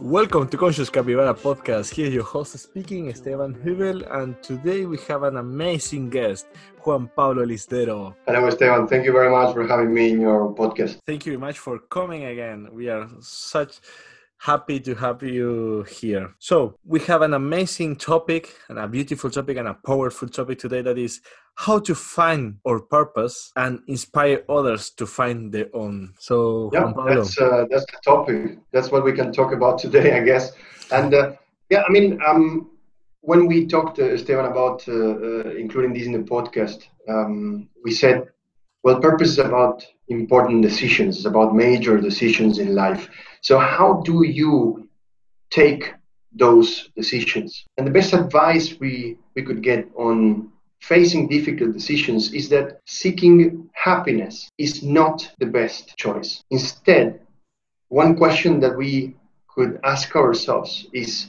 Welcome to Conscious Capybara Podcast. Here your host speaking, Esteban Hubel, and today we have an amazing guest, Juan Pablo Listero. Hello, Esteban. Thank you very much for having me in your podcast. Thank you very much for coming again. We are such happy to have you here. So, we have an amazing topic and a beautiful topic and a powerful topic today that is how to find our purpose and inspire others to find their own. So, yeah, that's uh, that's the topic. That's what we can talk about today, I guess. And uh, yeah, I mean, um, when we talked, uh, Stefan, about uh, uh, including this in the podcast, um, we said, well, purpose is about important decisions. It's about major decisions in life. So, how do you take those decisions? And the best advice we we could get on facing difficult decisions is that seeking happiness is not the best choice. Instead, one question that we could ask ourselves is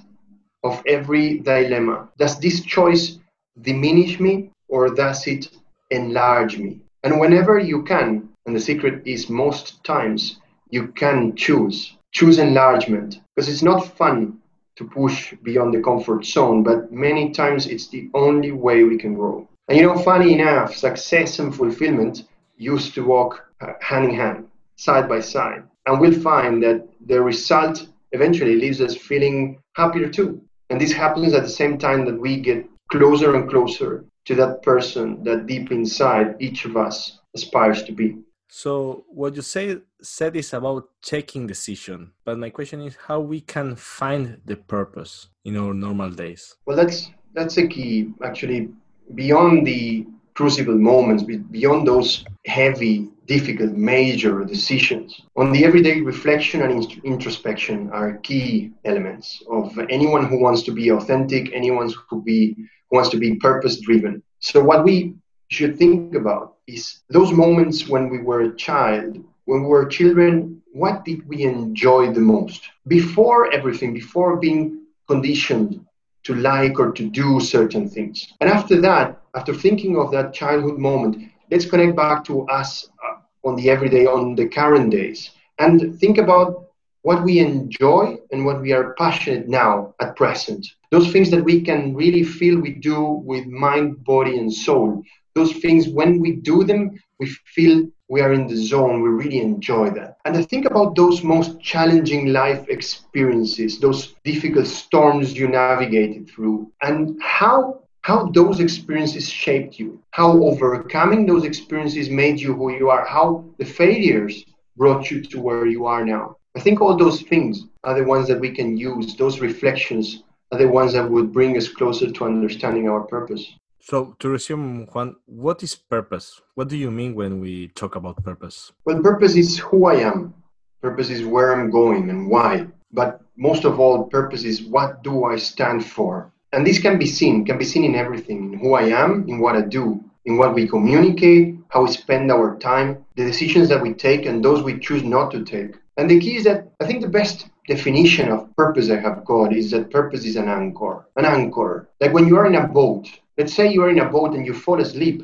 of every dilemma does this choice diminish me or does it enlarge me? And whenever you can, and the secret is most times you can choose, choose enlargement because it's not fun to push beyond the comfort zone, but many times it's the only way we can grow. And you know, funny enough, success and fulfillment used to walk uh, hand in hand, side by side. And we'll find that the result eventually leaves us feeling happier too. And this happens at the same time that we get closer and closer to that person that deep inside each of us aspires to be. So what you say said is about taking decision, but my question is how we can find the purpose in our normal days. Well, that's that's a key. Actually, beyond the crucible moments, beyond those heavy, difficult, major decisions, on the everyday reflection and introspection are key elements of anyone who wants to be authentic, anyone who be who wants to be purpose driven. So what we should think about is those moments when we were a child, when we were children, what did we enjoy the most? Before everything, before being conditioned to like or to do certain things. And after that, after thinking of that childhood moment, let's connect back to us uh, on the everyday, on the current days, and think about what we enjoy and what we are passionate now at present. Those things that we can really feel we do with mind, body, and soul those things, when we do them, we feel we are in the zone. We really enjoy that. And I think about those most challenging life experiences, those difficult storms you navigated through, and how how those experiences shaped you, how overcoming those experiences made you who you are, how the failures brought you to where you are now. I think all those things are the ones that we can use, those reflections are the ones that would bring us closer to understanding our purpose. So, to resume, Juan, what is purpose? What do you mean when we talk about purpose? Well, purpose is who I am. Purpose is where I'm going and why. But most of all, purpose is what do I stand for? And this can be seen, can be seen in everything, in who I am, in what I do, in what we communicate, how we spend our time, the decisions that we take, and those we choose not to take. And the key is that I think the best definition of purpose I have got is that purpose is an anchor. An anchor. Like when you are in a boat Let's say you are in a boat and you fall asleep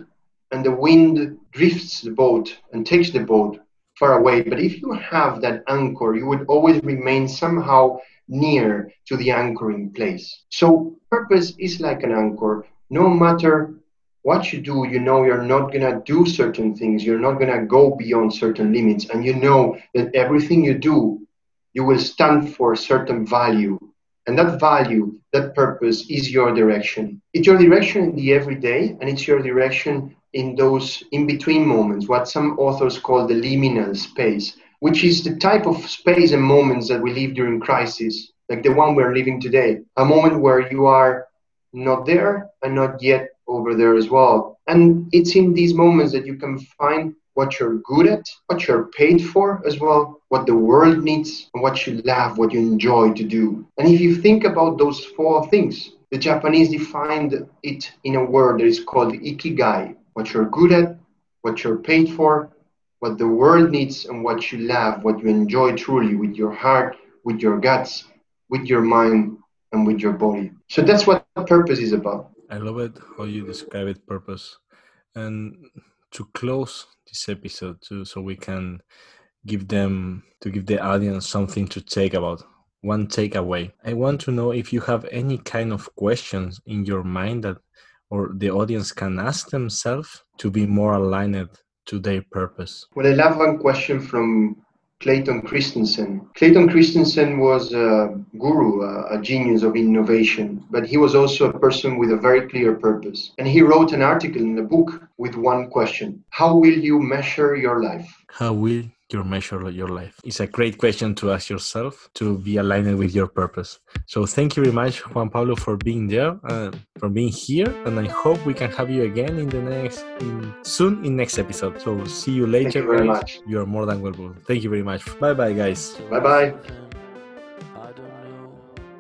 and the wind drifts the boat and takes the boat far away. But if you have that anchor, you would always remain somehow near to the anchoring place. So purpose is like an anchor. No matter what you do, you know you're not going to do certain things. You're not going to go beyond certain limits. And you know that everything you do, you will stand for a certain value and that value, that purpose is your direction. It's your direction in the everyday, and it's your direction in those in between moments, what some authors call the liminal space, which is the type of space and moments that we live during crisis, like the one we're living today. A moment where you are not there and not yet over there as well. And it's in these moments that you can find what you're good at, what you're paid for as well, what the world needs, and what you love, what you enjoy to do. And if you think about those four things, the Japanese defined it in a word that is called ikigai what you're good at, what you're paid for, what the world needs, and what you love, what you enjoy truly with your heart, with your guts, with your mind, and with your body. So that's what purpose is about. I love it how you describe it, purpose. And to close this episode too, so we can give them to give the audience something to take about one takeaway. I want to know if you have any kind of questions in your mind that or the audience can ask themselves to be more aligned to their purpose. Well, I love one question from Clayton Christensen. Clayton Christensen was a guru, a, genius of innovation, but he was also a person with a very clear purpose. And he wrote an article in a book with one question How will you measure your life? How will your measure your life? It's a great question to ask yourself to be aligned with your purpose. So thank you very much, Juan Pablo, for being there, uh, for being here, and I hope we can have you again in the next in, soon in next episode. So see you later. Thank you very guys. much. You are more than welcome. Thank you very much. Bye bye, guys. Bye bye.